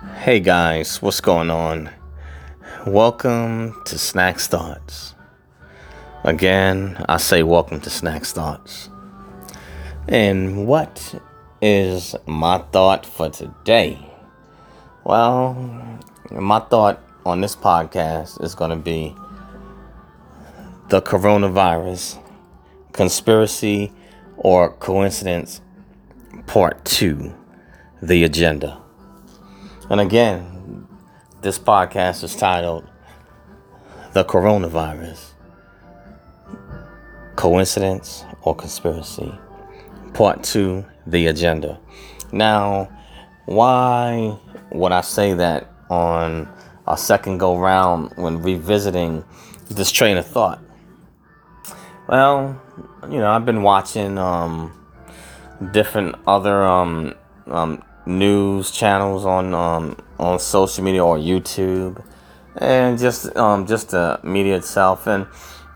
Hey guys, what's going on? Welcome to Snakz Thoughts. Again, I say welcome to Snakz Thoughts. And what is my thought for today? Well, my thought on this podcast is going to be the coronavirus conspiracy or coincidence part 2 the agenda and again this podcast is titled the coronavirus. Coincidence or conspiracy? Part 2 the agenda. Now why would i say that on a second go round when revisiting this train of thought? Well you know, I've been watching um, different other um, um, news channels on um, on social media or YouTube, and just um, just the media itself. And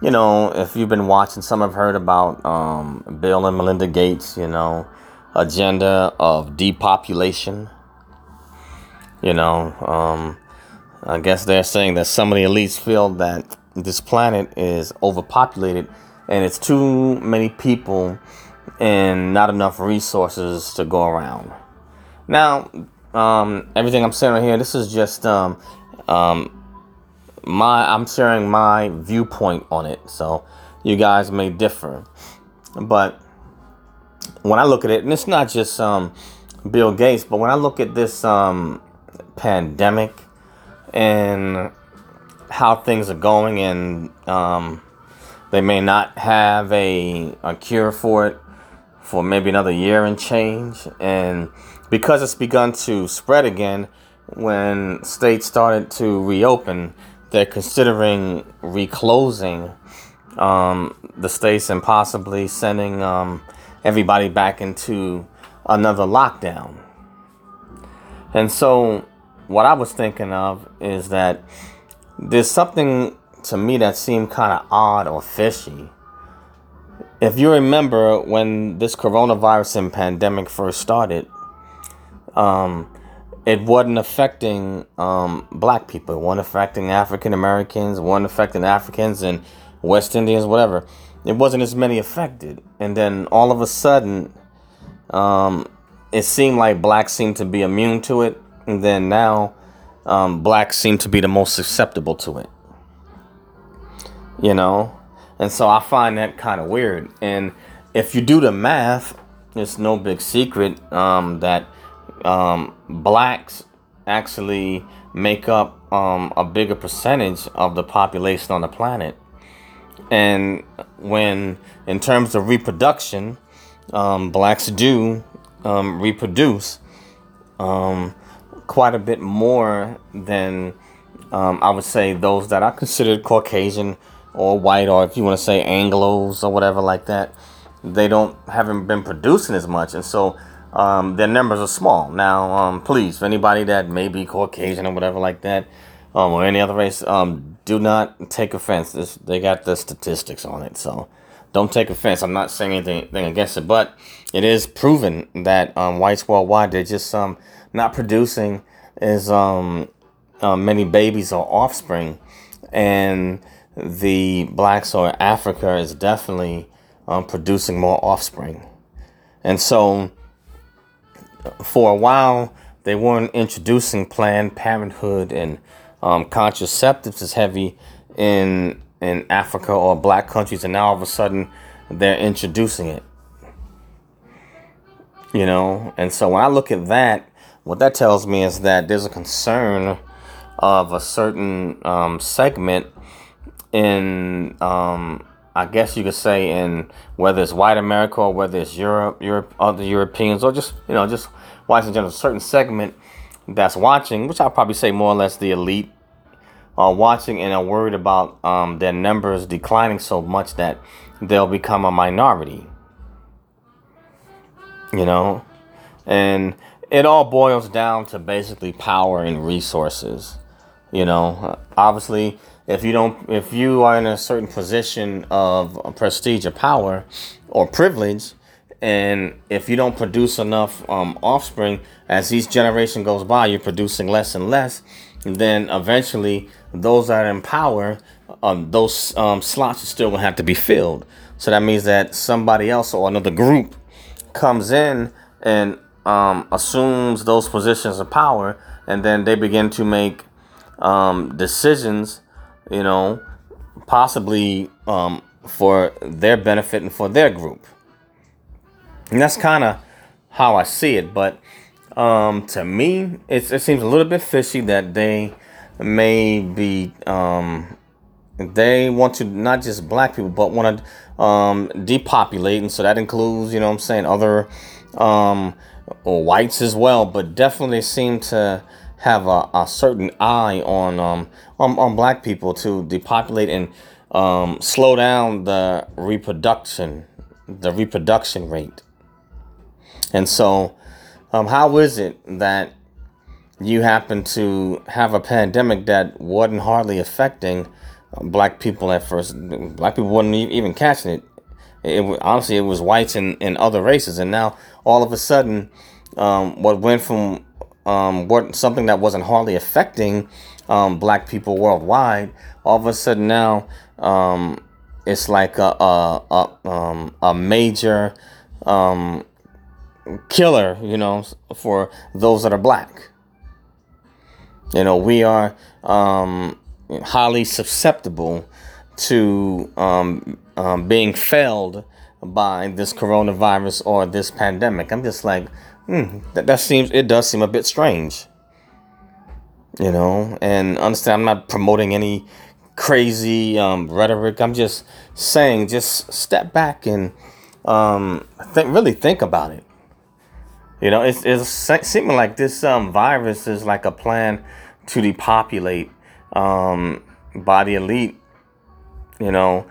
you know, if you've been watching, some have heard about um, Bill and Melinda Gates. You know, agenda of depopulation. You know, um, I guess they're saying that some of the elites feel that this planet is overpopulated and it's too many people and not enough resources to go around. Now, um, everything I'm saying right here, this is just um, um, my I'm sharing my viewpoint on it. So you guys may differ, but when I look at it, and it's not just um, Bill Gates, but when I look at this um, pandemic and how things are going, and um, they may not have a, a cure for it for maybe another year and change. And because it's begun to spread again, when states started to reopen, they're considering reclosing um, the states and possibly sending um, everybody back into another lockdown. And so, what I was thinking of is that there's something to me that seemed kind of odd or fishy. If you remember when this coronavirus and pandemic first started, um, it wasn't affecting um, black people, it wasn't affecting African Americans, it wasn't affecting Africans and West Indians, whatever. It wasn't as many affected. And then all of a sudden, um, it seemed like blacks seemed to be immune to it. And then now, um, blacks seem to be the most susceptible to it you know? And so I find that kind of weird. And if you do the math, it's no big secret um, that um, blacks actually make up um, a bigger percentage of the population on the planet. And when, in terms of reproduction, um, blacks do um, reproduce um, quite a bit more than I would say those that are considered Caucasian or white or if you want to say Anglos or whatever like that, they don't haven't been producing as much, and so um, their numbers are small. Now, um, please, for anybody that may be Caucasian or whatever like that, um, or any other race, um, do not take offense. This, they got the statistics on it, so don't take offense. I'm not saying anything, against it, but it is proven that um, whites worldwide they're just um, not producing as uh, many babies or offspring, and the blacks or Africa is definitely um, producing more offspring. And so, for a while, they weren't introducing Planned Parenthood and um, contraceptives as heavy in in Africa or black countries, and now all of a sudden they're introducing it. You know, and so when I look at that, what that tells me is that there's a concern of a certain um, segment in um, I guess you could say in whether it's white America or whether it's Europe, Europe, other Europeans, or just you know just whites in general, a certain segment that's watching, which I'll probably say more or less the elite are watching and are worried about um, their numbers declining so much that they'll become a minority. You know, and it all boils down to basically power and resources. You know, obviously if you don't if you are in a certain position of prestige or power or privilege and if you don't produce enough um, offspring, as each generation goes by, you're producing less and less. then eventually, those that are in power, um, those um, slots are still gonna have to be filled. So that means that somebody else or another group comes in and um, assumes those positions of power, and then they begin to make um, decisions, you know, possibly um, for their benefit and for their group. And that's kind of how I see it. But um, to me, it, it seems a little bit fishy that they may be, um, they want to not just black people, but want to um, depopulate. And so that includes, you know I'm saying, other um, whites as well. But definitely seem to have a, a certain eye on, um, on, on black people to depopulate and um, slow down the reproduction, the reproduction rate. And so, um, how is it that you happen to have a pandemic that wasn't hardly affecting uh, black people at first? Black people wasn't even catching it. It honestly, it was whites and, and other races, and now all of a sudden, um, what went from um, what something that wasn't hardly affecting um, black people worldwide, all of a sudden now um, it's like a a, a, um, a major um, killer, you know, for those that are black. You know, we are um, highly susceptible to um, um, being failed by this coronavirus or this pandemic. I'm just like, hmm, that, that seems, it does seem a bit strange. You know, and understand, I'm not promoting any crazy um, rhetoric. I'm just saying, just step back and um, think, really think about it. You know, it's, it's seeming like this um, virus is like a plan to depopulate um, by the elite, you know,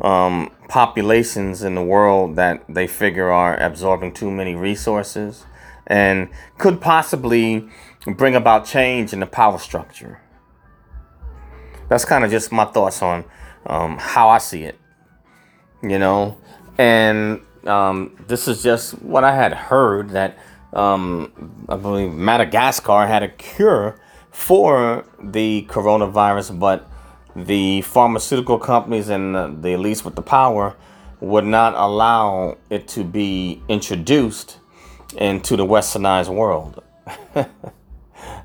um, populations in the world that they figure are absorbing too many resources and could possibly bring about change in the power structure. That's kind of just my thoughts on um, how I see it, you know, and um, this is just what I had heard that um, I believe Madagascar had a cure for the coronavirus, but the pharmaceutical companies and the, the elites with the power would not allow it to be introduced into the westernized world. you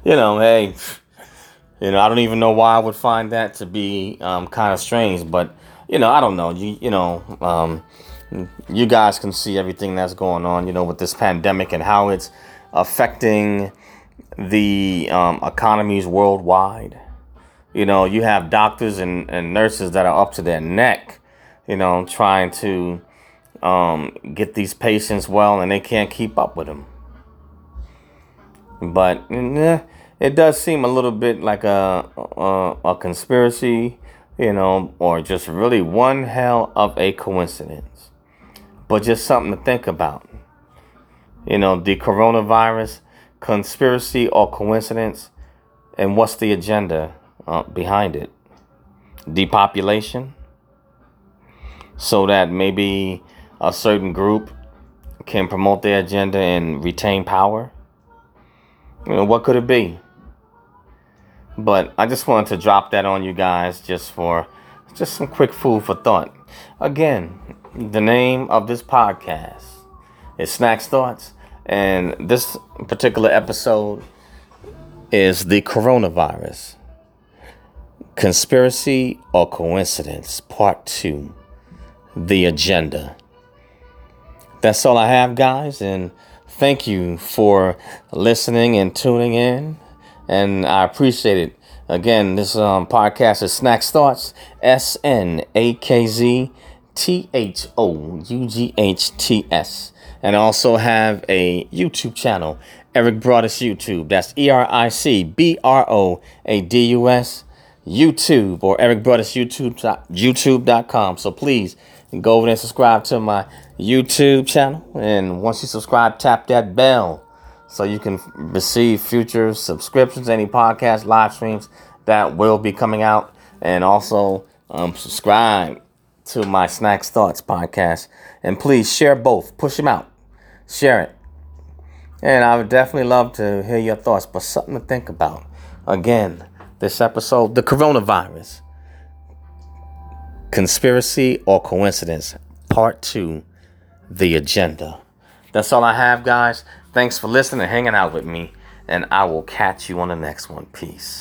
know, hey, you know, I don't even know why I would find that to be um, kind of strange, but you know, I don't know. You you know, um, you guys can see everything that's going on, you know, with this pandemic and how it's affecting the um, economies worldwide. You know, you have doctors and, and nurses that are up to their neck, you know, trying to um, get these patients well, and they can't keep up with them. But eh, it does seem a little bit like a, a, a conspiracy, you know, or just really one hell of a coincidence but just something to think about. You know, the coronavirus, conspiracy or coincidence, and what's the agenda uh, behind it? Depopulation, so that maybe a certain group can promote their agenda and retain power. You know, what could it be? But I just wanted to drop that on you guys just for just some quick food for thought. Again, the name of this podcast is Snakz Thoughts, and this particular episode is the coronavirus conspiracy or coincidence, part two the agenda. That's all I have, guys, and thank you for listening and tuning in, and I appreciate it. Again, this um, podcast is Snakz Thoughts, S N A K Z T H O U G H T S. And I also have a YouTube channel, Eric Broadus YouTube. That's E R I C B R O A D U S YouTube or Eric Broadus YouTube YouTube.com. So please go over there and subscribe to my YouTube channel. And once you subscribe, tap that bell so you can receive future subscriptions, any podcast live streams that will be coming out. And also um, subscribe to my Snakz Thoughts podcast. And please share both. Push them out. Share it. And I would definitely love to hear your thoughts, but something to think about. Again, this episode, the coronavirus. Conspiracy or coincidence? Part two, the agenda. That's all I have, guys. Thanks for listening and hanging out with me. And I will catch you on the next one. Peace.